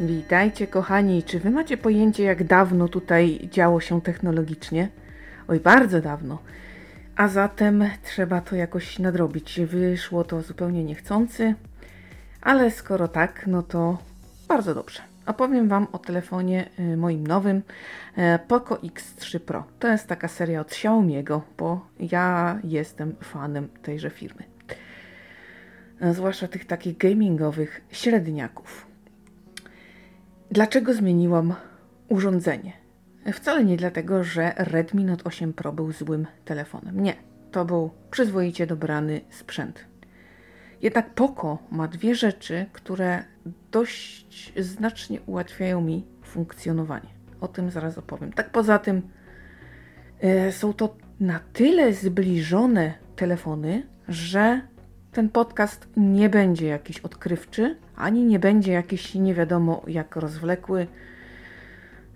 Witajcie kochani, czy wy macie pojęcie jak dawno tutaj działo się technologicznie? Oj, bardzo dawno. A zatem trzeba to jakoś nadrobić. Wyszło to zupełnie niechcący, ale skoro tak, no to bardzo dobrze. Opowiem Wam o telefonie y, moim nowym e, Poco X3 Pro. To jest taka seria od Xiaomi'ego, bo ja jestem fanem tejże firmy. Zwłaszcza tych takich gamingowych średniaków. Dlaczego zmieniłam urządzenie? Wcale nie dlatego, że Redmi Note 8 Pro był złym telefonem. Nie, to był przyzwoicie dobrany sprzęt. Jednak Poco ma dwie rzeczy, które dość znacznie ułatwiają mi funkcjonowanie. O tym zaraz opowiem. Tak poza tym e, są to na tyle zbliżone telefony, że ten podcast nie będzie jakiś odkrywczy, ani nie będzie jakiś nie wiadomo jak rozwlekły.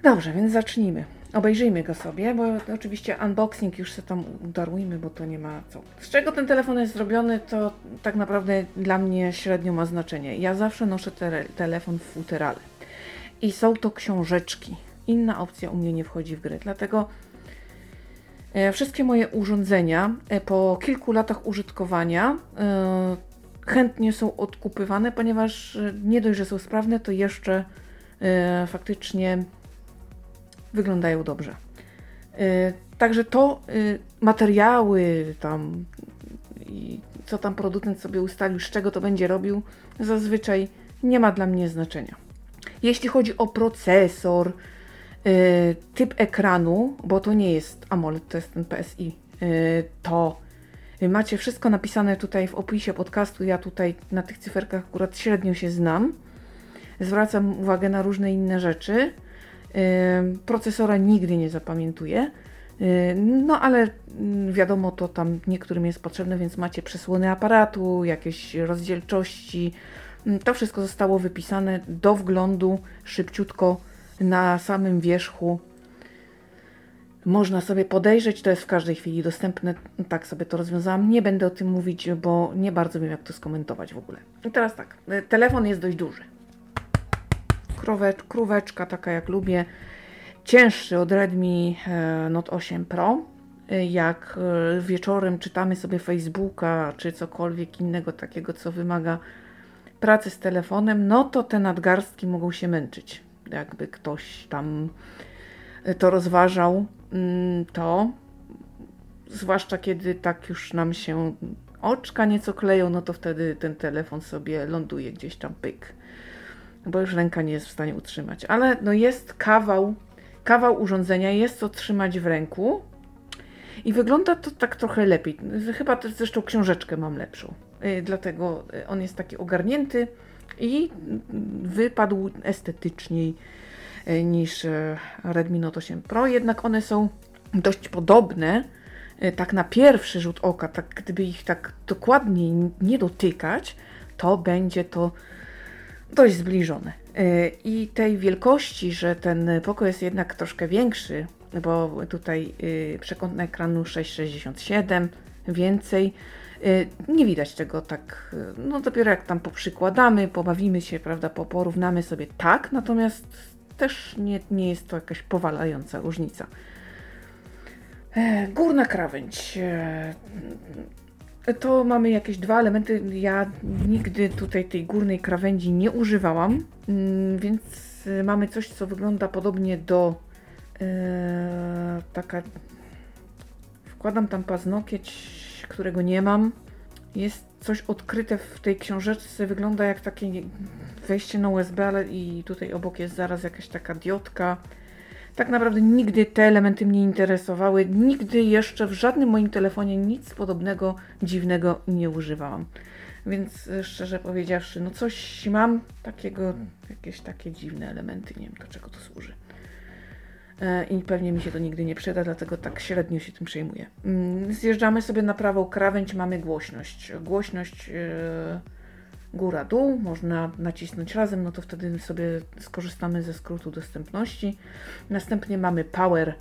Dobrze, więc zacznijmy. Obejrzyjmy go sobie, bo oczywiście unboxing już się tam udarujmy, bo to nie ma co. Z czego ten telefon jest zrobiony, to tak naprawdę dla mnie średnio ma znaczenie. Ja zawsze noszę te telefon w futerale. I są to książeczki. Inna opcja u mnie nie wchodzi w grę, dlatego wszystkie moje urządzenia e, po kilku latach użytkowania e, chętnie są odkupywane, ponieważ e, nie dość, że są sprawne, to jeszcze e, faktycznie wyglądają dobrze. Także to materiały tam i co tam producent sobie ustalił, z czego to będzie robił, zazwyczaj nie ma dla mnie znaczenia. Jeśli chodzi o procesor, typ ekranu, bo to nie jest AMOLED, to jest ten PSI, y, to macie wszystko napisane tutaj w opisie podcastu. Ja tutaj na tych cyferkach akurat średnio się znam. Zwracam uwagę na różne inne rzeczy. Procesora nigdy nie zapamiętuję. No ale mm, wiadomo, to tam niektórym jest potrzebne, więc macie przesłony aparatu, jakieś rozdzielczości. Ym, To wszystko zostało wypisane do wglądu szybciutko na samym wierzchu. Można sobie podejrzeć, to jest w każdej chwili dostępne. Tak sobie to rozwiązałam. Nie będę o tym mówić, bo nie bardzo wiem, jak to skomentować w ogóle. I teraz tak, y, telefon jest dość duży krówecz, króweczka, taka jak lubię, cięższy od Redmi e, Note 8 Pro. E, Jak e, wieczorem czytamy sobie Facebooka czy cokolwiek innego takiego, co wymaga pracy z telefonem, no to te nadgarstki mogą się męczyć. Jakby ktoś tam e, to rozważał, mm, to zwłaszcza kiedy tak już nam się oczka nieco kleją, no to wtedy ten telefon sobie ląduje gdzieś tam pyk bo już ręka nie jest w stanie utrzymać. Ale no jest kawał, kawał urządzenia, jest co trzymać w ręku i wygląda to tak trochę lepiej. Chyba też zresztą książeczkę mam lepszą, yy, dlatego yy, on jest taki ogarnięty i wypadł estetyczniej yy, niż yy, Redmi Note 8 Pro, jednak one są dość podobne, yy, tak na pierwszy rzut oka, tak gdyby ich tak dokładniej nie dotykać, to będzie to dość zbliżone. I tej wielkości, że ten pokój jest jednak troszkę większy, bo tutaj y, przekątna ekranu 6,67, więcej. Y, Nie widać tego tak, y, no dopiero jak tam poprzykładamy, pobawimy się, prawda, porównamy sobie tak, natomiast też nie, nie jest to jakaś powalająca różnica. E, Górna krawędź. e, to mamy jakieś dwa elementy. Ja nigdy tutaj tej górnej krawędzi nie używałam, mm, więc mamy coś, co wygląda podobnie do e, taka. Wkładam tam paznokieć, którego nie mam. Jest coś odkryte w tej książeczce, wygląda jak takie wejście na USB, ale i tutaj obok jest zaraz jakaś taka diodka. Tak naprawdę nigdy te elementy mnie interesowały. Nigdy jeszcze w żadnym moim telefonie nic podobnego, dziwnego nie używałam. Więc e, szczerze powiedziawszy, no coś mam takiego, jakieś takie dziwne elementy, nie wiem do czego to służy. E, I pewnie mi się to nigdy nie przyda, dlatego tak średnio się tym przejmuję. Mm, Zjeżdżamy sobie na prawą krawędź, mamy głośność. Głośność e, góra-dół, można nacisnąć razem, no to wtedy sobie skorzystamy ze skrótu dostępności. Następnie mamy power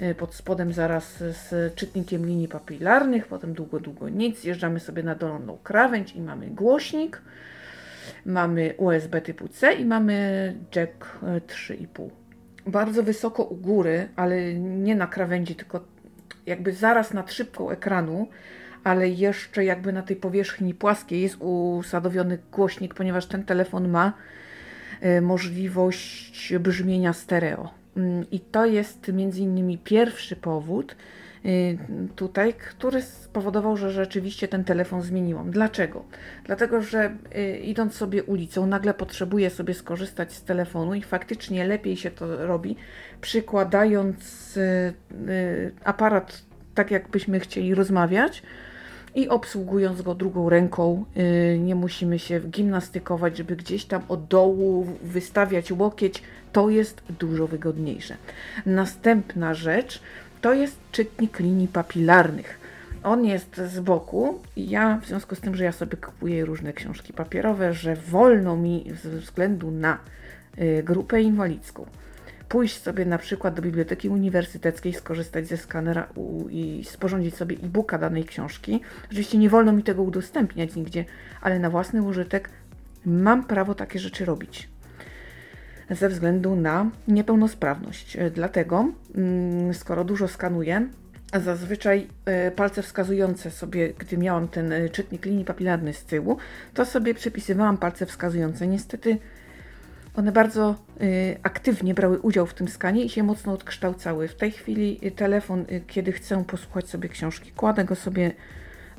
y, pod spodem zaraz z czytnikiem linii papilarnych, potem długo, długo nic. Zjeżdżamy sobie na dolną krawędź i mamy głośnik. mamy USB typu C i mamy jack 3,5. Bardzo wysoko u góry, ale nie na krawędzi, tylko jakby zaraz nad szybką ekranu, ale jeszcze jakby na tej powierzchni płaskiej jest usadowiony głośnik, ponieważ ten telefon ma y, możliwość brzmienia stereo. Mm, I to jest między innymi pierwszy powód tutaj, który spowodował, że rzeczywiście ten telefon zmieniłam. Dlaczego? Dlatego, że y, idąc sobie ulicą, nagle potrzebuję sobie skorzystać z telefonu i faktycznie lepiej się to robi, przykładając aparat tak, jakbyśmy chcieli rozmawiać i obsługując go drugą ręką, nie musimy się gimnastykować, żeby gdzieś tam od dołu wystawiać łokieć. To jest dużo wygodniejsze. Następna rzecz to jest czytnik linii papilarnych. On jest z boku ja, w związku z tym, że ja sobie kupuję różne książki papierowe, że wolno mi ze względu na y, grupę inwalidzką pójść sobie na przykład do biblioteki uniwersyteckiej, skorzystać ze skanera i sporządzić sobie e-booka danej książki. Oczywiście nie wolno mi tego udostępniać nigdzie, ale na własny użytek mam prawo takie rzeczy robić ze względu na niepełnosprawność. Dlatego, mm, skoro dużo skanuję, zazwyczaj e, palce wskazujące sobie, gdy miałam ten e, czytnik linii papilarny z tyłu, to sobie przypisywałam palce wskazujące. Niestety one bardzo aktywnie brały udział w tym skanie i się mocno odkształcały. W tej chwili telefon, kiedy chcę posłuchać sobie książki, kładę go sobie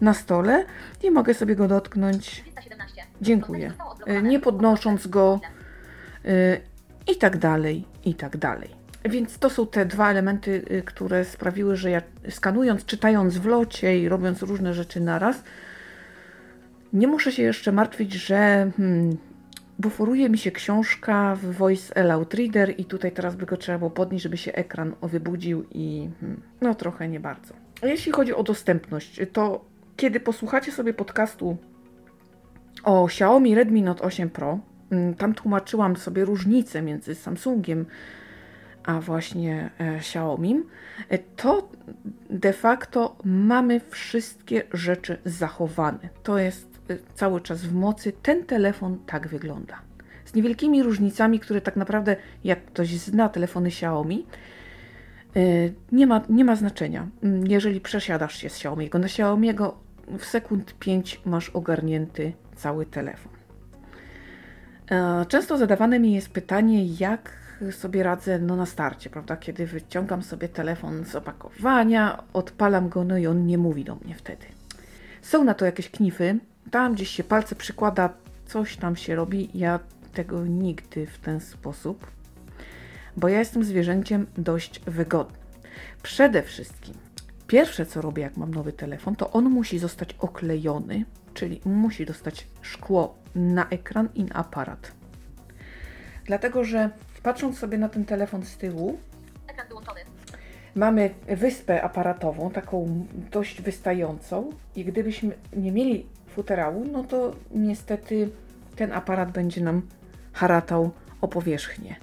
na stole i mogę sobie go dotknąć. Dziękuję. Nie podnosząc go i tak dalej, i tak dalej. Więc to są te dwa elementy, y, które sprawiły, że ja skanując, czytając w locie i robiąc różne rzeczy naraz, nie muszę się jeszcze martwić, że hmm, buforuje mi się książka w Voice Aloud Reader i tutaj teraz by go trzeba było podnieść, żeby się ekran wybudził i hmm, no trochę nie bardzo. Jeśli chodzi o dostępność, to kiedy posłuchacie sobie podcastu o Xiaomi Redmi Note 8 Pro, tam tłumaczyłam sobie różnicę między Samsungiem a właśnie e, Xiaomi, e, to de facto mamy wszystkie rzeczy zachowane. To jest cały czas w mocy, ten telefon tak wygląda. Z niewielkimi różnicami, które tak naprawdę, jak ktoś zna telefony Xiaomi, nie ma, nie ma znaczenia. Mm, jeżeli przesiadasz się z Xiaomi'ego na Xiaomi'ego, w sekund 5 masz ogarnięty cały telefon. E, często zadawane mi jest pytanie, jak sobie radzę no, na starcie, prawda? Kiedy wyciągam sobie telefon z opakowania, odpalam go, no i on nie mówi do mnie wtedy. Są na to jakieś knify, tam gdzieś się palce przykłada, coś tam się robi. Ja tego nigdy w ten sposób, bo ja jestem zwierzęciem dość wygodnym. Przede wszystkim, pierwsze co robię, jak mam nowy telefon, to on musi zostać oklejony, czyli musi dostać szkło na ekran i na aparat. Dlatego, że patrząc sobie na ten telefon z tyłu, mamy wyspę aparatową, taką dość wystającą, i gdybyśmy nie mieli futerału, no to niestety ten aparat będzie nam haratał o powierzchnię.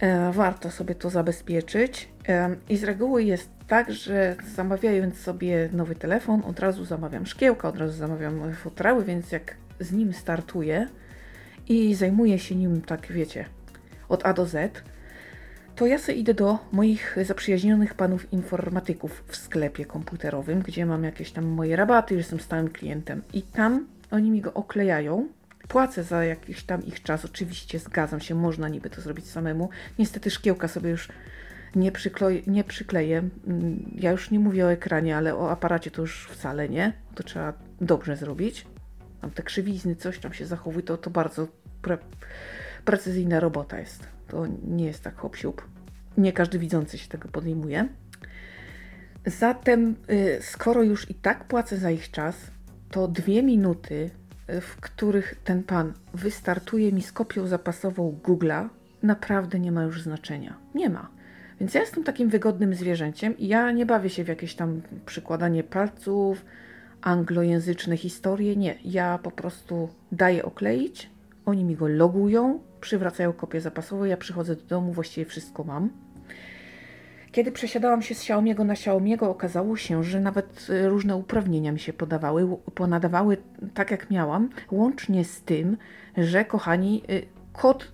E, warto sobie to zabezpieczyć. E, I z reguły jest tak, że zamawiając sobie nowy telefon, od razu zamawiam szkiełka, od razu zamawiam futerały, więc jak z nim startuję i zajmuję się nim, tak wiecie, od A do Z, to ja sobie idę do moich zaprzyjaźnionych panów informatyków w sklepie komputerowym, gdzie mam jakieś tam moje rabaty, jestem stałym klientem i tam oni mi go oklejają. Płacę za jakiś tam ich czas, oczywiście zgadzam się, można niby to zrobić samemu. Niestety szkiełka sobie już nie, nie przykleję. Mm, ja już nie mówię o ekranie, ale o aparacie to już wcale nie. To trzeba dobrze zrobić. Tam te krzywizny, coś tam się zachowuje, to, to bardzo pre precyzyjna robota jest. To nie jest tak hop -siup. Nie każdy widzący się tego podejmuje. Zatem, y, skoro już i tak płacę za ich czas, to dwie minuty, y, w których ten pan wystartuje mi z kopią zapasową Google'a, naprawdę nie ma już znaczenia. Nie ma. Więc ja jestem takim wygodnym zwierzęciem i ja nie bawię się w jakieś tam przykładanie palców, anglojęzyczne historie. Nie. Ja po prostu daję okleić, oni mi go logują, przywracają kopię zapasową, ja przychodzę do domu, właściwie wszystko mam. Kiedy przesiadałam się z Xiaomiego na Xiaomiego, okazało się, że nawet y, różne uprawnienia mi się podawały, ponadawały tak jak miałam, łącznie z tym, że kochani, y, kod y,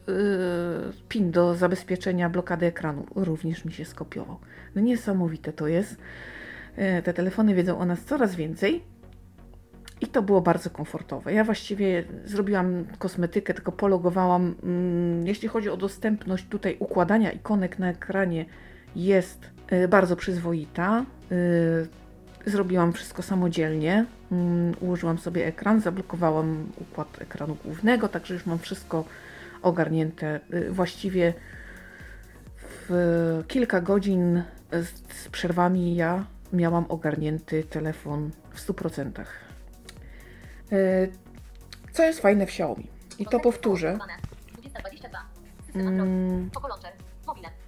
PIN do zabezpieczenia blokady ekranu również mi się skopiował. No niesamowite to jest. Te telefony wiedzą o nas coraz więcej. I to było bardzo komfortowe. Ja właściwie zrobiłam kosmetykę, tylko pologowałam. Mm, jeśli chodzi o dostępność tutaj układania ikonek na ekranie, jest y, bardzo przyzwoita. Y, zrobiłam wszystko samodzielnie. Mm, ułożyłam sobie ekran, zablokowałam układ ekranu głównego, także już mam wszystko ogarnięte. Y, właściwie w kilka godzin z, przerwami ja miałam ogarnięty telefon w 100%. Y, Co jest fajne w Xiaomi? I to powtórzę. 2022. System Android. Mm,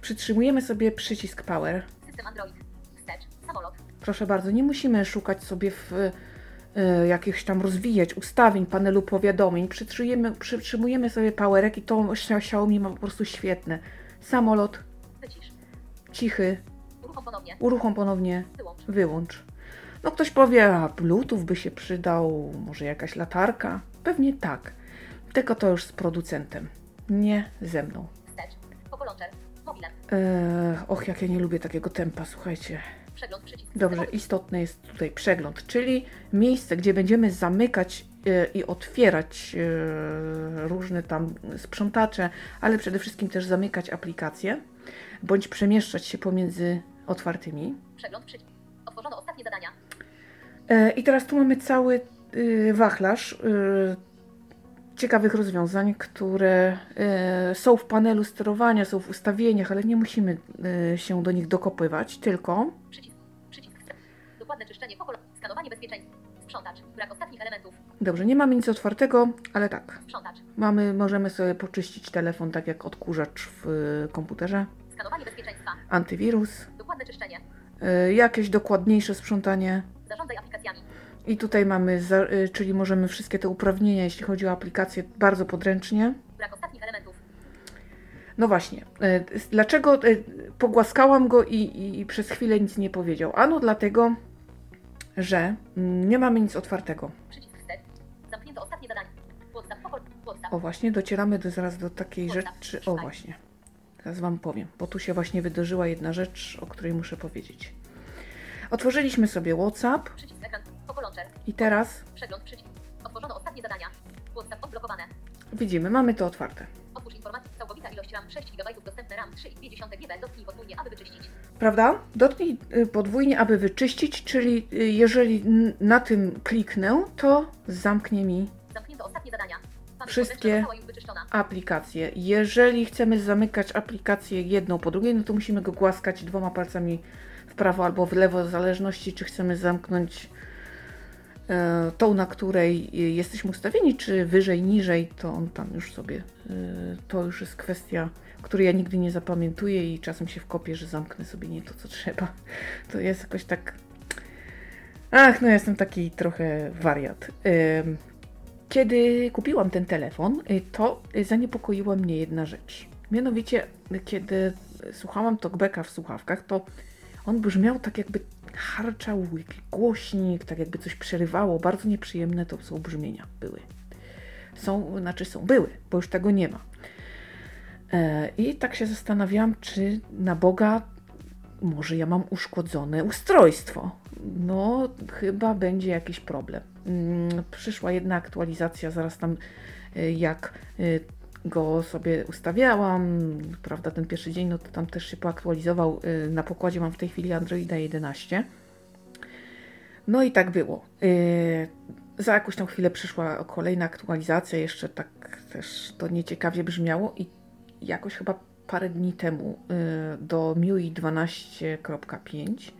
przytrzymujemy sobie przycisk Power. Proszę bardzo, nie musimy szukać sobie w y, jakichś tam rozwijać ustawień panelu powiadomień. Przytrzymujemy, przytrzymujemy sobie powerek i to Xia- Xiaomi ma po prostu świetne. Samolot, Wycisz. cichy, Uruchom ponownie. uruchom ponownie, Wyłącz. wyłącz. No ktoś powie, a Bluetooth by się przydał, może jakaś latarka? Pewnie tak. Tylko to już z producentem, nie ze mną. Eee, och, jak ja nie lubię takiego tempa, słuchajcie. Dobrze, istotny jest tutaj przegląd, czyli miejsce, gdzie będziemy zamykać e, i otwierać e, różne tam sprzątacze, ale przede wszystkim też zamykać aplikacje, bądź przemieszczać się pomiędzy otwartymi. Przegląd przycisk. Otworzono ostatnie zadania. E, I teraz tu mamy cały y, wachlarz y, ciekawych rozwiązań, które y, są w panelu sterowania, są w ustawieniach, ale nie musimy się do nich dokopywać, tylko Przycisk. Przycisk. Dokładne czyszczenie. Poco Skanowanie bezpieczeństwa. Sprzątacz. Brak ostatnich elementów. dobrze, nie mamy nic otwartego, ale tak. Sprzątacz. Mamy, możemy sobie poczyścić telefon tak jak odkurzacz w komputerze, Skanowanie bezpieczeństwa. antywirus, Dokładne czyszczenie. jakieś dokładniejsze sprzątanie. I tutaj mamy, za, y, czyli możemy wszystkie te uprawnienia, jeśli chodzi o aplikacje, bardzo podręcznie. Brak ostatnich elementów. No właśnie, y, dlaczego y, pogłaskałam go i, i, i przez chwilę nic nie powiedział? Ano dlatego, że mm, nie mamy nic otwartego. O właśnie, docieramy do, zaraz do takiej rzeczy. O właśnie, teraz Wam powiem, bo tu się właśnie wydarzyła jedna rzecz, o której muszę powiedzieć. Otworzyliśmy sobie WhatsApp Przycisk ekran. I teraz Przegląd przycisk. Otworzono ostatnie zadania. WhatsApp odblokowane. widzimy, mamy to otwarte. Otwórz informację. Całkowita ilość RAM 6 GB dostępne RAM 3,2 GB. Dotknij podwójnie, aby wyczyścić. Prawda? Dotknij y, podwójnie, aby wyczyścić, czyli y, jeżeli n- na tym kliknę, to zamknie mi Zamknięto ostatnie zadania. Pamięć Wszystkie- wewnętrzna została już wyczyszczona. aplikację. Jeżeli chcemy zamykać aplikację jedną po drugiej, no to musimy go głaskać dwoma palcami w prawo albo w lewo, w zależności czy chcemy zamknąć tą, na której e, jesteśmy ustawieni, czy wyżej, niżej, to on tam już sobie, e, to już jest kwestia, której ja nigdy nie zapamiętuję i czasem się wkopię, że zamknę sobie nie to, co trzeba. To jest jakoś tak... Ach, no jestem taki trochę wariat. Em, kiedy kupiłam ten telefon, to zaniepokoiła mnie jedna rzecz. Mianowicie, kiedy słuchałam talkbacka w słuchawkach, to on brzmiał tak jakby harczał jakiś głośnik, tak jakby coś przerywało. Bardzo nieprzyjemne to są brzmienia. Były. Są, znaczy są, były, bo już tego nie ma. E, I tak się zastanawiałam, czy na Boga może ja mam uszkodzone ustrojstwo. No, chyba będzie jakiś problem. Mm, Przyszła jedna aktualizacja, zaraz tam y, jak y, go sobie ustawiałam, prawda, ten pierwszy dzień, no to tam też się poaktualizował. Y, Na pokładzie mam w tej chwili Androida 11. No i tak było. Y, Za jakąś tam chwilę przyszła kolejna aktualizacja, jeszcze tak też to nieciekawie brzmiało i jakoś chyba parę dni temu y, do MIUI 12.5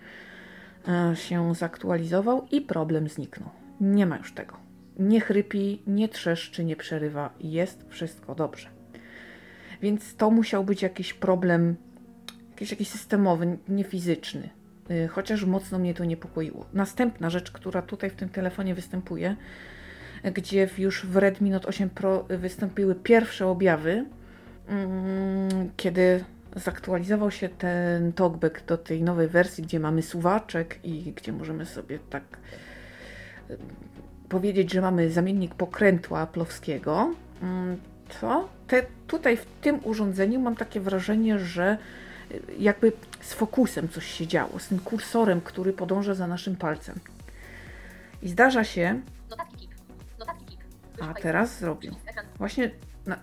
y, się zaktualizował i problem zniknął. Nie ma już tego. Nie chrypi, nie trzeszczy, nie przerywa. Jest wszystko dobrze. Więc to musiał być jakiś problem, jakiś, jakiś systemowy, nie fizyczny. Y, Chociaż mocno mnie to niepokoiło. Następna rzecz, która tutaj w tym telefonie występuje, gdzie już w Redmi Note 8 Pro wystąpiły pierwsze objawy, mm, kiedy zaktualizował się ten talkback do tej nowej wersji, gdzie mamy suwaczek i gdzie możemy sobie tak powiedzieć, że mamy zamiennik pokrętła aplowskiego, mm, to te, tutaj w tym urządzeniu mam takie wrażenie, że y, jakby z fokusem coś się działo, z tym kursorem, który podąża za naszym palcem. I zdarza się, a teraz zrobił. Właśnie na.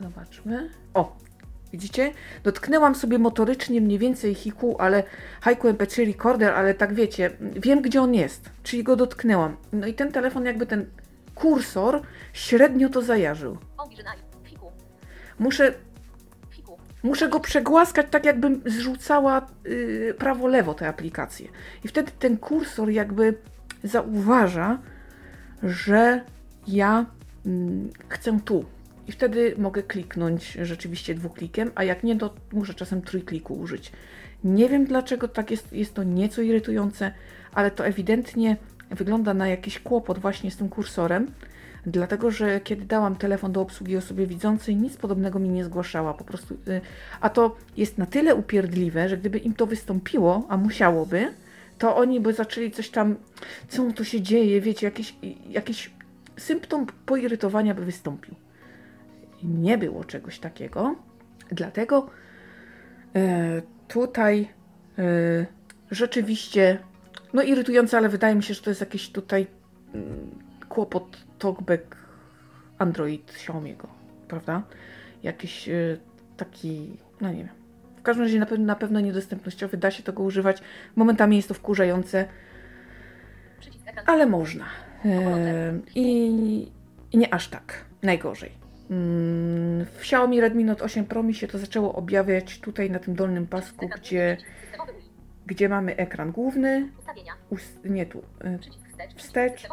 Zobaczmy. O, widzicie? Dotknęłam sobie motorycznie mniej więcej hiku, ale Haiku MP3 Recorder, ale tak wiecie, wiem gdzie on jest, czyli go dotknęłam. No i ten telefon jakby ten kursor średnio to zajarzył. Muszę, muszę go przegłaskać tak jakbym zrzucała yy, prawo-lewo tę aplikację. I wtedy ten kursor jakby zauważa, że ja mm, chcę tu. I wtedy mogę kliknąć rzeczywiście dwuklikiem, a jak nie, to muszę czasem trójkliku użyć. Nie wiem dlaczego tak jest, jest to nieco irytujące, ale to ewidentnie wygląda na jakiś kłopot właśnie z tym kursorem, dlatego że kiedy dałam telefon do obsługi osobie widzącej, nic podobnego mi nie zgłaszała. Po prostu, y, a to jest na tyle upierdliwe, że gdyby im to wystąpiło, a musiałoby, to oni by zaczęli coś tam, co tu się dzieje, wiecie, jakiś, jakiś symptom poirytowania by wystąpił. Nie było czegoś takiego, dlatego e, tutaj e, rzeczywiście, no irytujące, ale wydaje mi się, że to jest jakiś tutaj mm, kłopot talkback Android Xiaomi'ego, prawda? Jakiś e, taki, no nie wiem. W każdym razie na, pe- na pewno niedostępnościowy, da się tego używać. Momentami jest to wkurzające, ale można. I nie aż tak. Najgorzej. W Xiaomi Redmi Note 8 Pro mi się to zaczęło objawiać tutaj na tym dolnym pasku, gdzie, gdzie mamy ekran główny, nie tu, e, wstecz.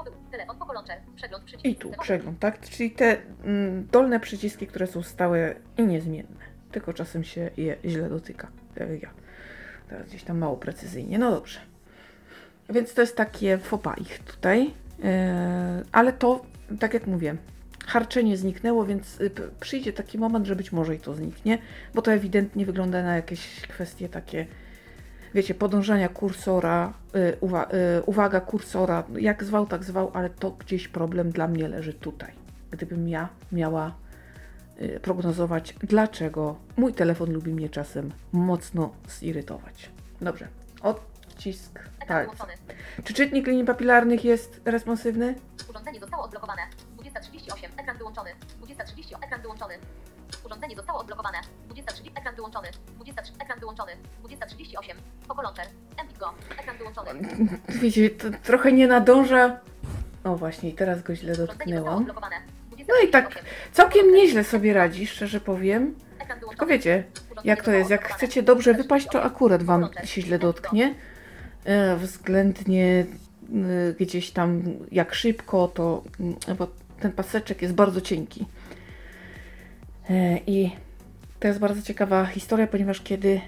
I tu przegląd, tak? Czyli te mm, dolne przyciski, które są stałe i niezmienne. Tylko czasem się je źle dotyka. Jak ja. Teraz gdzieś tam mało precyzyjnie. No dobrze. Więc to jest takie fopa ich tutaj. E, ale to, tak jak mówię, harczenie zniknęło, więc y, przyjdzie taki moment, że być może i to zniknie, bo to ewidentnie wygląda na jakieś kwestie takie, wiecie, podążania kursora, y, uwa- y, uwaga kursora, jak zwał, tak zwał, ale to gdzieś problem dla mnie leży tutaj. Gdybym ja miała prognozować, dlaczego mój telefon lubi mnie czasem mocno zirytować. Dobrze, odcisk palca. Czy czytnik linii papilarnych jest responsywny? Urządzenie zostało odblokowane. 20.38. Ekran wyłączony. 20.30. Ekran wyłączony. Urządzenie zostało odblokowane. 20.30. Ekran wyłączony. 23. Ekran wyłączony. 20.38. Poko launcher. Go. Ekran wyłączony. Wiecie, to trochę nie nadąża. O właśnie, i teraz go źle dotknęłam. No i tak 20.38. Całkiem nieźle sobie radzi, szczerze powiem. Tylko wiecie, jak to jest, jak chcecie dobrze wypaść, to akurat wam się źle dotknie. E, Względnie e, gdzieś tam jak szybko, to mm, bo ten paseczek jest bardzo cienki. E, I to jest bardzo ciekawa historia, ponieważ kiedy e,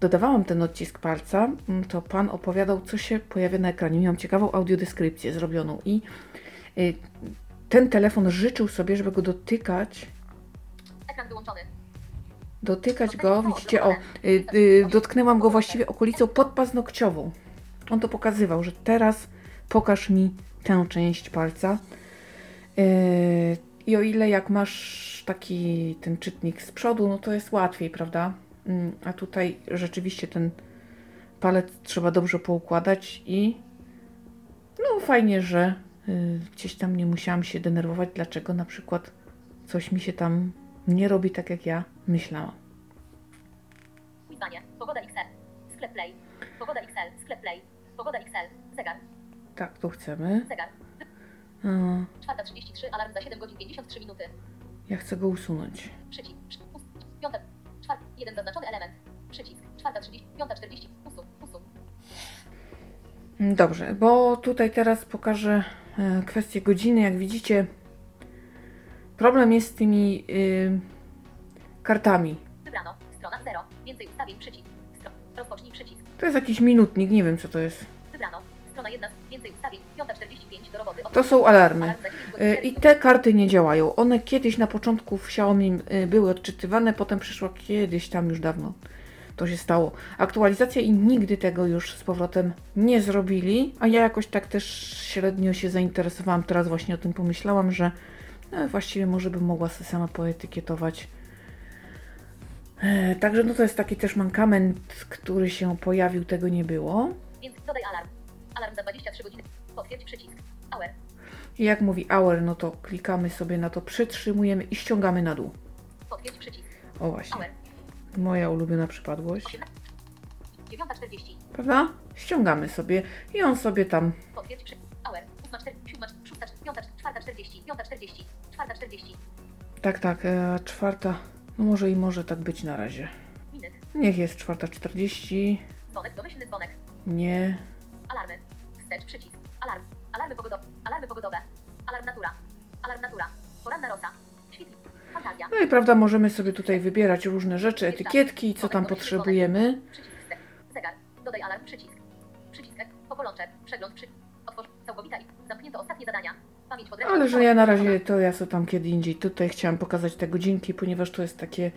dodawałam ten odcisk palca, mm, to pan opowiadał, co się pojawia na ekranie. Miałam ciekawą audiodeskrypcję zrobioną i e, ten telefon życzył sobie, żeby go dotykać Ekran wyłączony. Dotykać go, widzicie, o, dotknęłam go właściwie okolicą podpaznokciową. On to pokazywał, że teraz pokaż mi tę część palca. Y, I o ile jak masz taki ten czytnik z przodu, no to jest łatwiej, prawda? Mm, A tutaj rzeczywiście ten palec trzeba dobrze poukładać i no fajnie, że y, gdzieś tam nie musiałam się denerwować, dlaczego na przykład coś mi się tam nie robi tak, jak ja myślałam. Wyzwanie. Pogoda XL. Sklep Play. Pogoda XL. Sklep Play. Pogoda XL. Zegar. Tak, tu chcemy. Zegar. A, 4.33. Alarm za 7 godzin 53 minuty. ja chcę go usunąć. Przycisk. Przy- ust- Piąte. Czwart. Jeden zaznaczony element. Przycisk. Czwarta 30. Piąta 40. Usuń. Usuń. Mm, Dobrze, bo tutaj teraz pokażę e, kwestię godziny. Jak widzicie, problem jest z tymi y, kartami. Wybrano. Strona 0. Więcej ustawień. Przycisk. Stro- Rozpocznij przycisk. To jest jakiś minutnik, nie wiem co to jest. Wybrano. Strona 1. Więcej ustawień. Piąta To są alarmy. Alarm za 10 Y. I te karty nie działają. One kiedyś na początku w Xiaomi y, były odczytywane, potem przyszło kiedyś tam już dawno. To się stało. Aktualizacja i nigdy tego już z powrotem nie zrobili, a ja jakoś tak też średnio się zainteresowałam. Teraz właśnie o tym pomyślałam, że no, właściwie może bym mogła sobie sama poetykietować. E, Także no to jest taki też mankament, który się pojawił, tego nie było. Więc dodaj alarm. Alarm za 23 godziny. Potwierdź przycisk. Hour. I jak mówi hour, no to klikamy sobie na to, przytrzymujemy i ściągamy na dół. Potwierdź przycisk. O właśnie. Hour. Moja ulubiona przypadłość. 9.40. Prawda? Ściągamy sobie i on sobie tam. Potwierdź przycisk. Hour. 8.4. 7. 6. 5. 4.40. 5.40. 4.40. Tak, tak, e, czwarta. No może i może tak być na razie. Minut. Niech jest czwarta czterdzieści. Dzwonek. Domyślny dzwonek. Nie. Alarmy. Wstecz przycisk. Alarm. Alarmy pogodowe. Alarmy pogodowe. Alarm natura. Alarm natura. Poranna rosa. Świetlik. Fantazja. No i prawda, możemy sobie tutaj wybierać różne rzeczy, etykietki, co tam potrzebujemy. Zegar. Dodaj alarm. Przycisk. Przycisk. Popolączek. Przegląd. Przy... Otworz. Całkowita i zamknięto ostatnie zadania. Pamięć podręczna. Ale że ja na razie to ja sobie tam kiedy indziej. Tutaj chciałam pokazać te godzinki, ponieważ to jest takie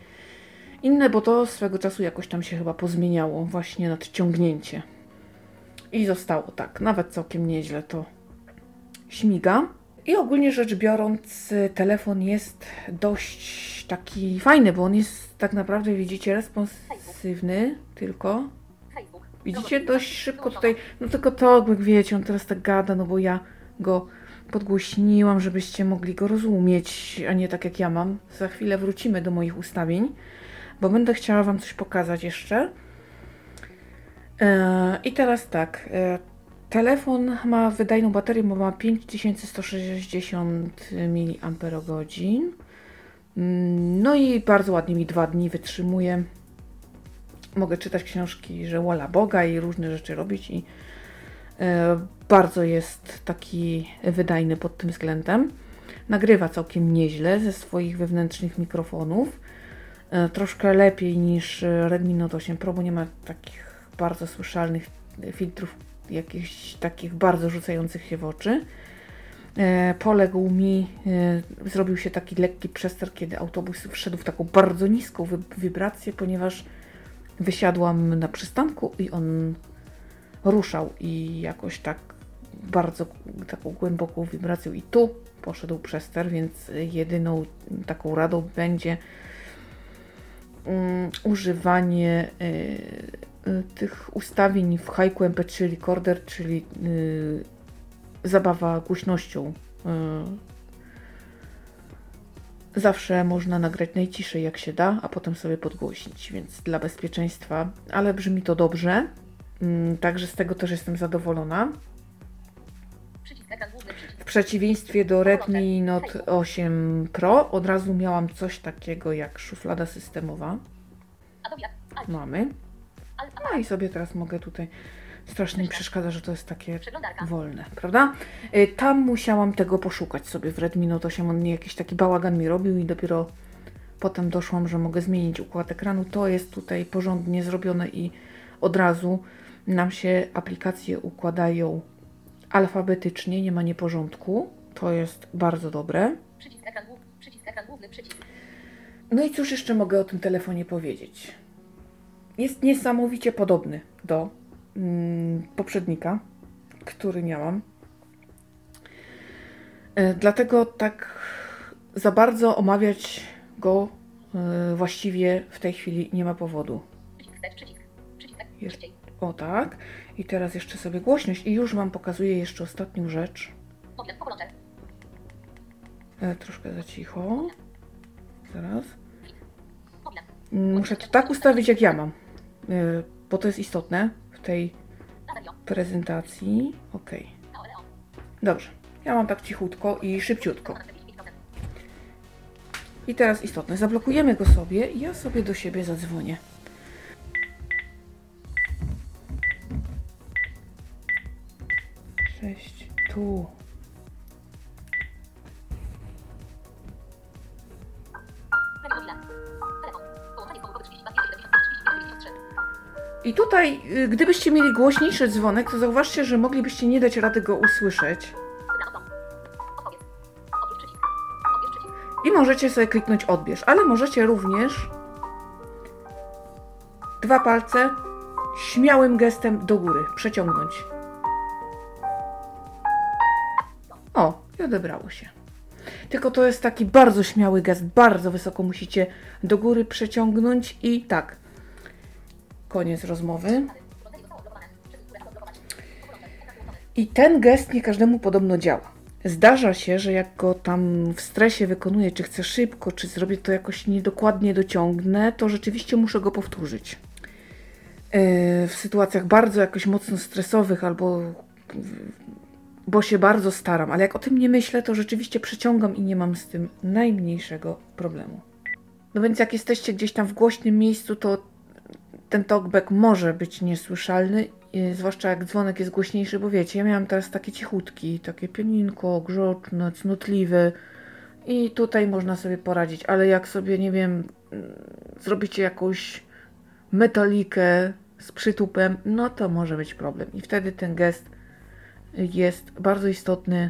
inne, bo to swego czasu jakoś tam się chyba pozmieniało, właśnie nadciągnięcie. I zostało tak, nawet całkiem nieźle to śmiga. I ogólnie rzecz biorąc, telefon jest dość taki fajny, bo on jest tak naprawdę, widzicie, responsywny tylko. Widzicie, dość szybko tutaj, no tylko to, wiecie, on teraz tak gada, no bo ja go podgłośniłam, żebyście mogli go rozumieć, a nie tak jak ja mam. Za chwilę wrócimy do moich ustawień, bo będę chciała Wam coś pokazać jeszcze. E, I teraz tak, e, telefon ma wydajną baterię, bo ma 5160 mAh. No i bardzo ładnie mi dwa dni wytrzymuje mogę czytać książki, że wola Boga i różne rzeczy robić i e, bardzo jest taki wydajny pod tym względem. Nagrywa całkiem nieźle ze swoich wewnętrznych mikrofonów. E, troszkę lepiej niż Redmi Note 8 Pro, bo nie ma takich bardzo słyszalnych filtrów, jakichś takich bardzo rzucających się w oczy. E, poległ mi, e, zrobił się taki lekki przester, kiedy autobus wszedł w taką bardzo niską wibrację, ponieważ wysiadłam na przystanku i on ruszał i jakoś tak bardzo taką głęboką wibracją i tu poszedł przester, więc jedyną taką radą będzie mm, używanie y, tych ustawień w Haiku MP3 Recorder, czyli y, zabawa głośnością. Y, zawsze można nagrać najciszej jak się da, a potem sobie podgłośnić, więc dla bezpieczeństwa, ale brzmi to dobrze. Mm, Także z tego też jestem zadowolona. W przeciwieństwie do Redmi Note 8 Pro od razu miałam coś takiego jak szuflada systemowa. Mamy. No i sobie teraz mogę tutaj. Strasznie mi przeszkadza, że to jest takie wolne, prawda? Y, Tam musiałam tego poszukać sobie w Redmi Note 8. On nie jakiś taki bałagan mi robił i dopiero potem doszłam, że mogę zmienić układ ekranu. To jest tutaj porządnie zrobione i od razu nam się aplikacje układają alfabetycznie, nie ma nieporządku. To jest bardzo dobre. Przycisk ekran główny. Przycisk ekran główny. Przycisk. No i cóż jeszcze mogę o tym telefonie powiedzieć? Jest niesamowicie podobny do mm, poprzednika, który miałam. E, dlatego tak za bardzo omawiać go e, właściwie w tej chwili nie ma powodu. Jest. O tak. I teraz jeszcze sobie głośność i już Wam pokazuję jeszcze ostatnią rzecz. E, troszkę za cicho. Zaraz. Muszę to tak ustawić, jak ja mam, bo to jest istotne w tej prezentacji. Ok, dobrze. Ja mam tak cichutko i szybciutko. Na 45%. I teraz istotne, zablokujemy go sobie i ja sobie do siebie zadzwonię. Sześć, tu. I tutaj, y, gdybyście mieli głośniejszy dzwonek, to zauważcie, że moglibyście nie dać rady go usłyszeć. I możecie sobie kliknąć odbierz, ale możecie również dwa palce śmiałym gestem do góry przeciągnąć. O, i odebrało się. Tylko to jest taki bardzo śmiały gest, bardzo wysoko musicie do góry przeciągnąć i tak, Ekran wyłączony. I ten gest nie każdemu podobno działa. Zdarza się, że jak go tam w stresie wykonuję, czy chcę szybko, czy zrobię to jakoś niedokładnie dociągnę, to rzeczywiście muszę go powtórzyć. Yy, W sytuacjach bardzo jakoś mocno stresowych albo bo się bardzo staram, ale jak o tym nie myślę, to rzeczywiście przeciągam i nie mam z tym najmniejszego problemu. No więc jak jesteście gdzieś tam w głośnym miejscu, to ten talkback może być niesłyszalny, zwłaszcza jak dzwonek jest głośniejszy, bo wiecie, ja miałam teraz takie cichutki, takie pianinko, grzeczne, cnotliwe i tutaj można sobie poradzić, ale jak sobie, nie wiem, mm, zrobicie jakąś metalikę z przytupem, no to może być problem. I wtedy ten gest jest bardzo istotny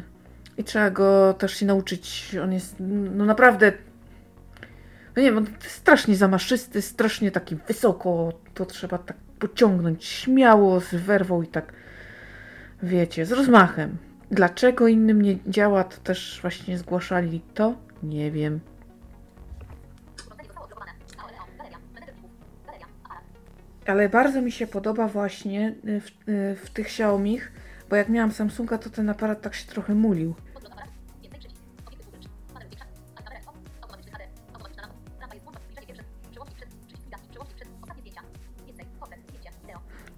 i trzeba go też się nauczyć. On jest no naprawdę. No nie wiem, strasznie zamaszysty, strasznie taki wysoko. To trzeba tak pociągnąć śmiało, z werwą i tak, wiecie, z rozmachem. Dlaczego innym nie działa, to też właśnie zgłaszali to? Nie wiem. Ale bardzo mi się podoba właśnie y, w, y, w tych Xiaomich, bo jak miałam Samsunga, to ten aparat tak się trochę mulił.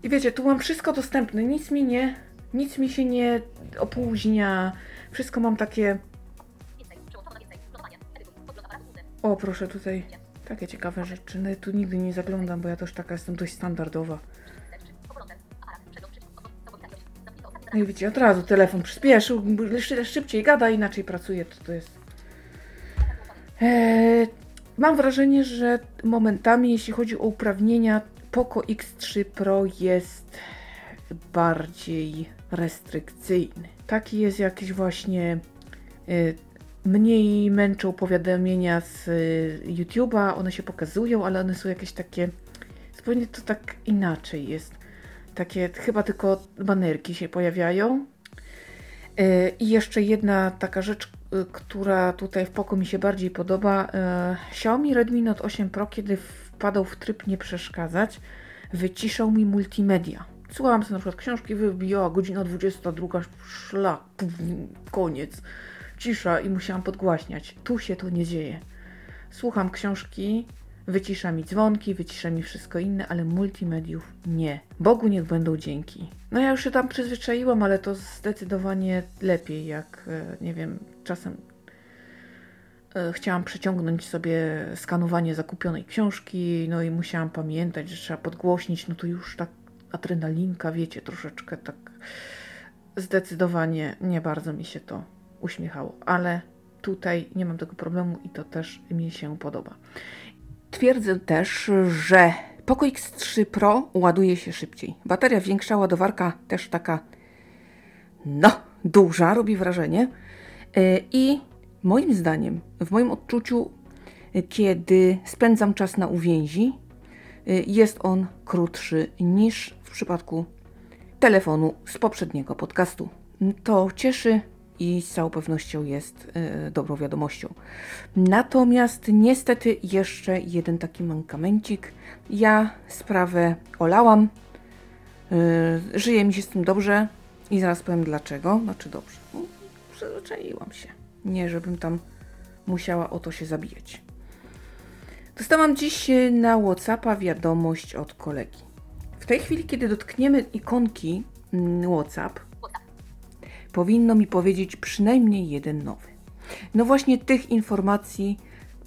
I wiecie, tu mam wszystko dostępne, nic mi nie, nic mi się nie opóźnia. Wszystko mam takie, o proszę tutaj, takie ciekawe rzeczy. No, tu nigdy nie zaglądam, bo ja też taka jestem dość standardowa. No i widzicie, od razu telefon przyspieszył, szy- szybciej gada, inaczej pracuje, to to jest... Eee, mam wrażenie, że momentami, jeśli chodzi o uprawnienia, Poco X3 Pro jest bardziej restrykcyjny. Taki jest jakiś właśnie. y, mniej męczą powiadomienia z y, YouTube'a, one się pokazują, ale one są jakieś takie. Zupełnie to tak inaczej jest. Takie chyba tylko banerki się pojawiają. Y, I jeszcze jedna taka rzecz, y, która tutaj w Poco mi się bardziej podoba. y, Xiaomi Redmi Note 8 Pro, kiedy wpadał w tryb nie przeszkadzać, wyciszał mi multimedia. Słuchałam sobie na przykład książki, wybijała godzina 22, szlak, koniec, cisza i musiałam podgłaśniać. Tu się to nie dzieje. Słucham książki, wycisza mi dzwonki, wycisza mi wszystko inne, ale multimediów nie. Bogu niech będą dzięki. No ja już się tam przyzwyczaiłam, ale to zdecydowanie lepiej, jak e, nie wiem, czasem chciałam przeciągnąć sobie skanowanie zakupionej książki, no i musiałam pamiętać, że trzeba podgłośnić, no to już tak adrenalinka, wiecie, troszeczkę tak zdecydowanie nie bardzo mi się to uśmiechało, ale tutaj nie mam tego problemu i to też mi się podoba. Twierdzę też, że Poco X3 Pro ładuje się szybciej. Bateria większa, ładowarka też taka, no, duża, robi wrażenie. Yy, I moim zdaniem, w moim odczuciu, kiedy spędzam czas na uwięzi, yy, jest on krótszy niż w przypadku telefonu z poprzedniego podcastu. To cieszy i z całą pewnością jest e, dobrą wiadomością. Natomiast niestety jeszcze jeden taki mankamencik. Ja sprawę olałam. E, żyje mi się z tym dobrze i zaraz powiem dlaczego. Znaczy dobrze. No, przyzwyczaiłam się. Nie, żebym tam musiała o to się zabijać. Dostałam dziś e, na WhatsAppa wiadomość od kolegi. W tej chwili, kiedy dotkniemy ikonki mm, WhatsApp, powinno mi powiedzieć przynajmniej jeden nowy. No właśnie tych informacji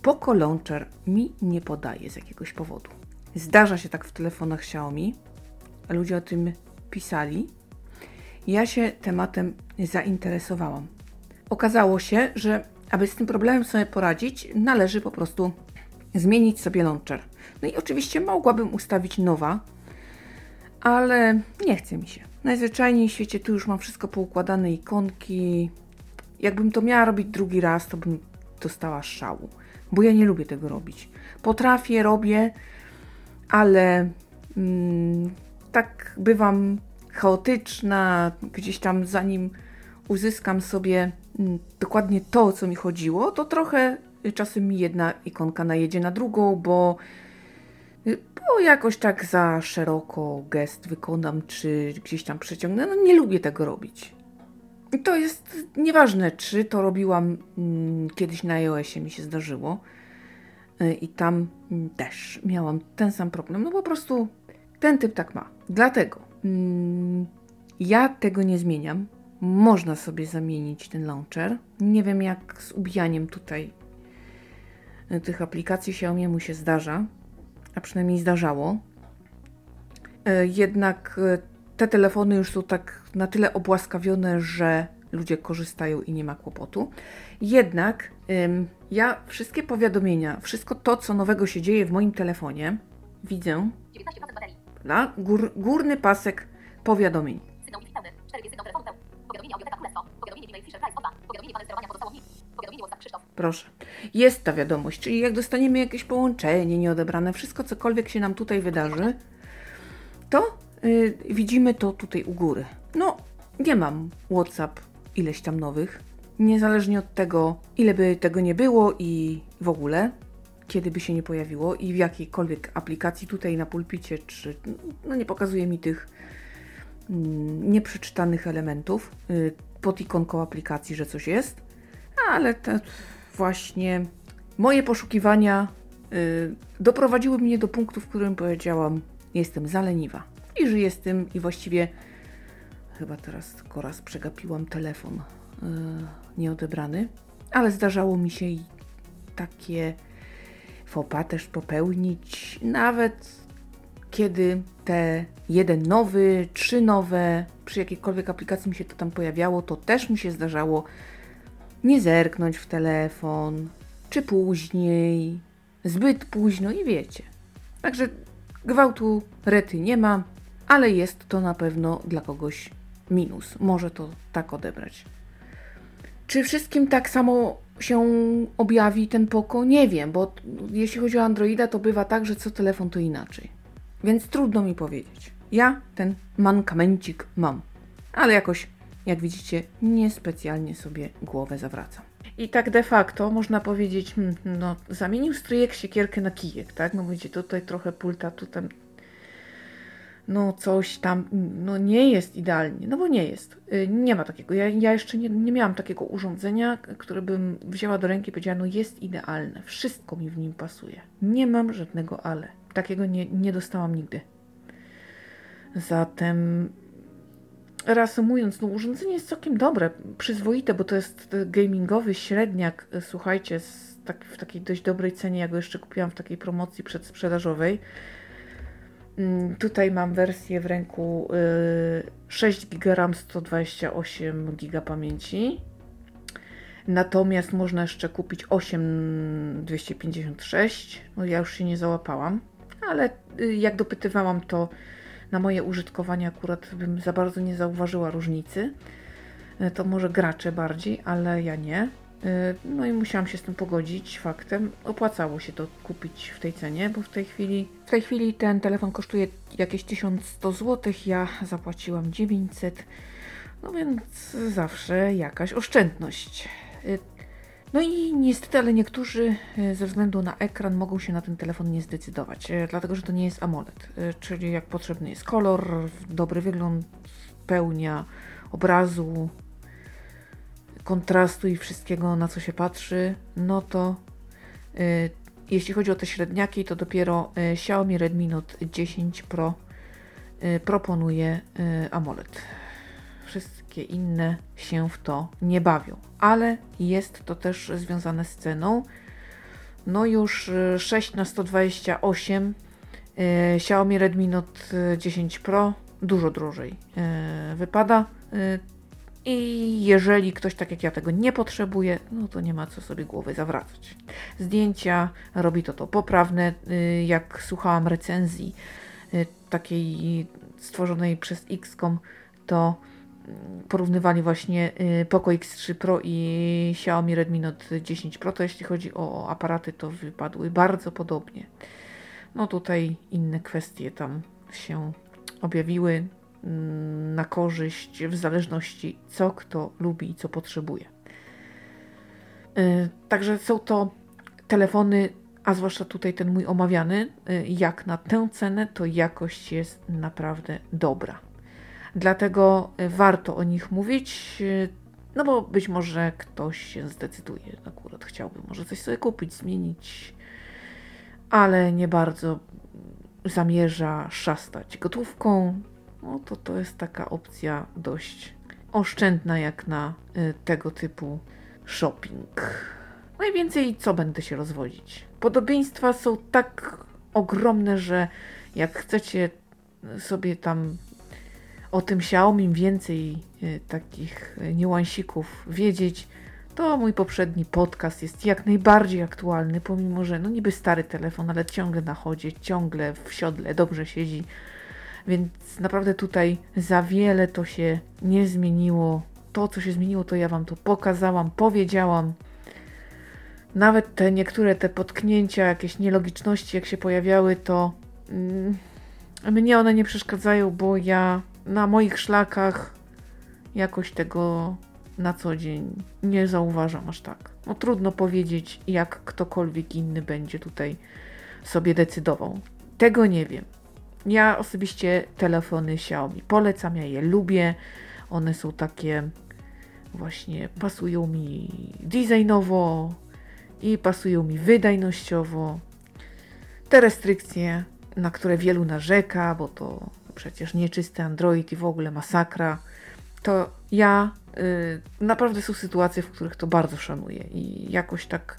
Poco Launcher mi nie podaje z jakiegoś powodu. Zdarza się tak w telefonach Xiaomi. Ludzie o tym pisali. Ja się tematem zainteresowałam. Okazało się, że aby z tym problemem sobie poradzić, należy po prostu zmienić sobie launcher. No i oczywiście mogłabym ustawić nowa, ale nie chce mi się. Najzwyczajniej w świecie tu już mam wszystko poukładane, ikonki. Jakbym to miała robić drugi raz, to bym dostała szału, bo ja nie lubię tego robić. Potrafię, robię, ale mm, tak bywam chaotyczna, gdzieś tam zanim uzyskam sobie dokładnie to, o co mi chodziło, to trochę czasem mi jedna ikonka najedzie na drugą, bo, bo jakoś tak za szeroko gest wykonam, czy gdzieś tam przeciągnę. No nie lubię tego robić. To jest nieważne, czy to robiłam mm, kiedyś na iOSie, mi się zdarzyło. Y, I tam mm, też miałam ten sam problem. No po prostu ten typ tak ma. Dlatego mm, ja tego nie zmieniam. Można sobie zamienić ten launcher. Nie wiem jak z ubijaniem tutaj y, tych aplikacji Xiaomi mu się zdarza, a przynajmniej zdarzało. Y, jednak te telefony już są tak na tyle obłaskawione, że ludzie korzystają i nie ma kłopotu. Jednak ym, ja wszystkie powiadomienia, wszystko to, co nowego się dzieje w moim telefonie, widzę 19% baterii. na gór, górny pasek powiadomień. Sygnał Wi-Fi pełny. 4G sygnał Proszę. Jest ta wiadomość, czyli jak dostaniemy jakieś połączenie nieodebrane, wszystko cokolwiek się nam tutaj wydarzy, to y, widzimy to tutaj u góry. No, nie mam WhatsApp ileś tam nowych, niezależnie od tego, ile by tego nie było i w ogóle, kiedy by się nie pojawiło i w jakiejkolwiek aplikacji tutaj na pulpicie, czy no nie pokazuje mi tych mm, nieprzeczytanych elementów y, pod ikonką aplikacji, że coś jest, ale te właśnie moje poszukiwania y, doprowadziły mnie do punktu, w którym powiedziałam, jestem zaleniwa. I żyję z tym i właściwie chyba teraz tylko raz przegapiłam telefon yy, nieodebrany, ale zdarzało mi się i takie fopa też popełnić, nawet kiedy te jeden nowy, trzy nowe, przy jakiejkolwiek aplikacji mi się to tam pojawiało, to też mi się zdarzało nie zerknąć w telefon, czy później, zbyt późno i wiecie. Także gwałtu rety nie ma, ale jest to na pewno dla kogoś minus. Może to tak odebrać. Czy wszystkim tak samo się objawi ten poko? Nie wiem, bo jeśli chodzi o Androida, to bywa tak, że co telefon to inaczej. Więc trudno mi powiedzieć. Ja ten mankamencik mam, ale jakoś, jak widzicie, niespecjalnie sobie głowę zawracam. I tak de facto można powiedzieć, hmm, no zamienił stryjek siekierkę na kijek, tak? No widzicie, tutaj trochę pulta, tutaj no coś tam, no nie jest idealnie, no bo nie jest. Y, nie ma takiego. Ja, ja jeszcze nie, nie miałam takiego urządzenia, które bym wzięła do ręki i powiedziała, no jest idealne, wszystko mi w nim pasuje. Nie mam żadnego ale. Takiego nie, nie dostałam nigdy. Zatem reasumując, no urządzenie jest całkiem dobre, przyzwoite, bo to jest gamingowy średniak, słuchajcie, tak, w takiej dość dobrej cenie, ja go jeszcze kupiłam w takiej promocji przedsprzedażowej. Mm, tutaj mam wersję w ręku 6 GB RAM, 128 GB pamięci. Natomiast można jeszcze kupić 8256. No ja już się nie załapałam, ale y, jak dopytywałam, to na moje użytkowanie akurat bym za bardzo nie zauważyła różnicy. Y, to może gracze bardziej, ale ja nie. Y, no i musiałam się z tym pogodzić faktem. Opłacało się to kupić w tej cenie, bo w tej chwili, w tej chwili ten telefon kosztuje jakieś 1100 zł, ja zapłaciłam 900, no więc zawsze jakaś oszczędność. Y, no i niestety, ale niektórzy y, ze względu na ekran mogą się na ten telefon nie zdecydować, dlatego że to nie jest AMOLED, czyli jak potrzebny jest kolor, dobry wygląd, pełnia obrazu, kontrastu i wszystkiego, na co się patrzy, no to y, jeśli chodzi o te średniaki, to dopiero y, Xiaomi Redmi Note 10 Pro y, proponuje y, AMOLED. Wszystkie inne się w to nie bawią, ale jest to też związane z ceną. No już 6 y, na 128 y, Xiaomi Redmi Note 10 Pro dużo drożej wypada. I jeżeli ktoś tak jak ja tego nie potrzebuje, no to nie ma co sobie głowy zawracać. Zdjęcia robi to to poprawne. Y, jak słuchałam recenzji y, takiej stworzonej przez XCOM, to porównywali właśnie y, Poco X3 Pro i Xiaomi Redmi Note 10 Pro, to jeśli chodzi o aparaty, to wypadły bardzo podobnie. No tutaj inne kwestie tam się objawiły mm, na korzyść w zależności co kto lubi i co potrzebuje. Y, Także są to telefony, a zwłaszcza tutaj ten mój omawiany, y, jak na tę cenę, to jakość jest naprawdę dobra. Dlatego y, warto o nich mówić, no bo być może ktoś się zdecyduje, akurat chciałby może coś sobie kupić, zmienić, ale nie bardzo zamierza szastać gotówką, no to to jest taka opcja dość oszczędna jak na y, tego typu shopping. Najwięcej co będę się rozwodzić. Podobieństwa są tak ogromne, że jak chcecie sobie tam o tym Xiaomi więcej y, takich y, niuansików wiedzieć, to mój poprzedni podcast jest jak najbardziej aktualny, pomimo że no niby stary telefon, ale ciągle na chodzie, ciągle w siodle, dobrze siedzi. Więc naprawdę tutaj za wiele to się nie zmieniło. To, co się zmieniło, to ja Wam to pokazałam, powiedziałam. Nawet te niektóre te potknięcia, jakieś nielogiczności, jak się pojawiały, to mm, mnie one nie przeszkadzają, bo ja na moich szlakach jakoś tego na co dzień nie zauważam aż tak. No trudno powiedzieć, jak ktokolwiek inny będzie tutaj sobie decydował. Tego nie wiem. Ja osobiście telefony Xiaomi polecam, ja je lubię. One są takie właśnie pasują mi designowo i pasują mi wydajnościowo. Te restrykcje, na które wielu narzeka, bo to przecież nieczysty Android i w ogóle masakra, to ja y, naprawdę są sytuacje, w których to bardzo szanuję i jakoś tak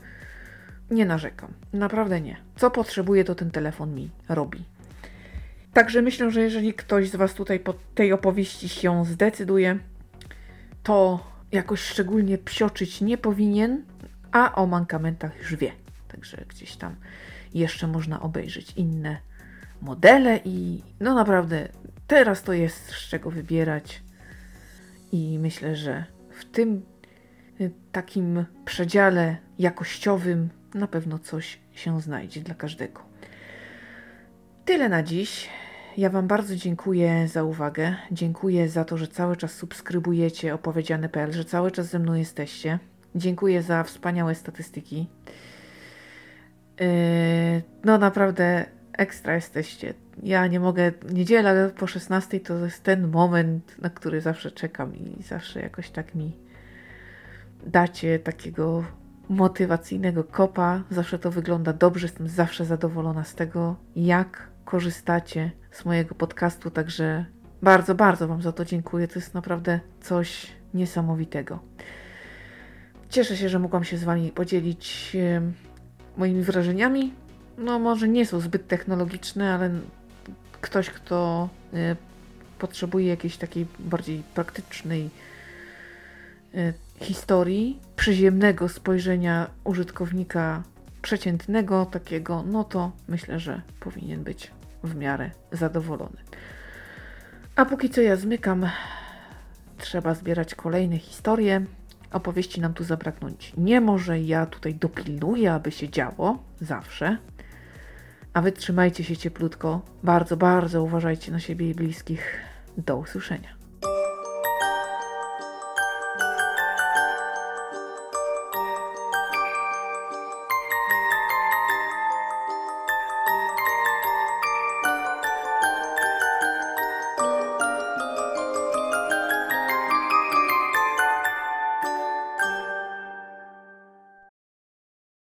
nie narzekam. Naprawdę nie. Co potrzebuję, to ten telefon mi robi. Także myślę, że jeżeli ktoś z Was tutaj po tej opowieści się zdecyduje, to jakoś szczególnie psioczyć nie powinien, a o mankamentach już wie. Także gdzieś tam jeszcze można obejrzeć inne modele i no naprawdę teraz to jest z czego wybierać i myślę, że w tym y, takim przedziale jakościowym na pewno coś się znajdzie dla każdego. Tyle na dziś. Ja Wam bardzo dziękuję za uwagę. Dziękuję za to, że cały czas subskrybujecie opowiedziane.pl, że cały czas ze mną jesteście. Dziękuję za wspaniałe statystyki. Yy, no naprawdę ekstra jesteście. Ja nie mogę, niedziela po 16 to jest ten moment, na który zawsze czekam i zawsze jakoś tak mi dacie takiego motywacyjnego kopa. Zawsze to wygląda dobrze, jestem zawsze zadowolona z tego, jak korzystacie z mojego podcastu, także bardzo, bardzo Wam za to dziękuję. To jest naprawdę coś niesamowitego. Cieszę się, że mogłam się z Wami podzielić moimi wrażeniami. No, może nie są zbyt technologiczne, ale ktoś, kto e, potrzebuje jakiejś takiej bardziej praktycznej e, historii, przyziemnego spojrzenia użytkownika przeciętnego, takiego, no to myślę, że powinien być w miarę zadowolony. A póki co ja zmykam, trzeba zbierać kolejne historie. Opowieści nam tu zabraknąć nie może. Ja tutaj dopilnuję, aby się działo zawsze. A wy trzymajcie się cieplutko. Bardzo, bardzo uważajcie na siebie i bliskich. Do usłyszenia.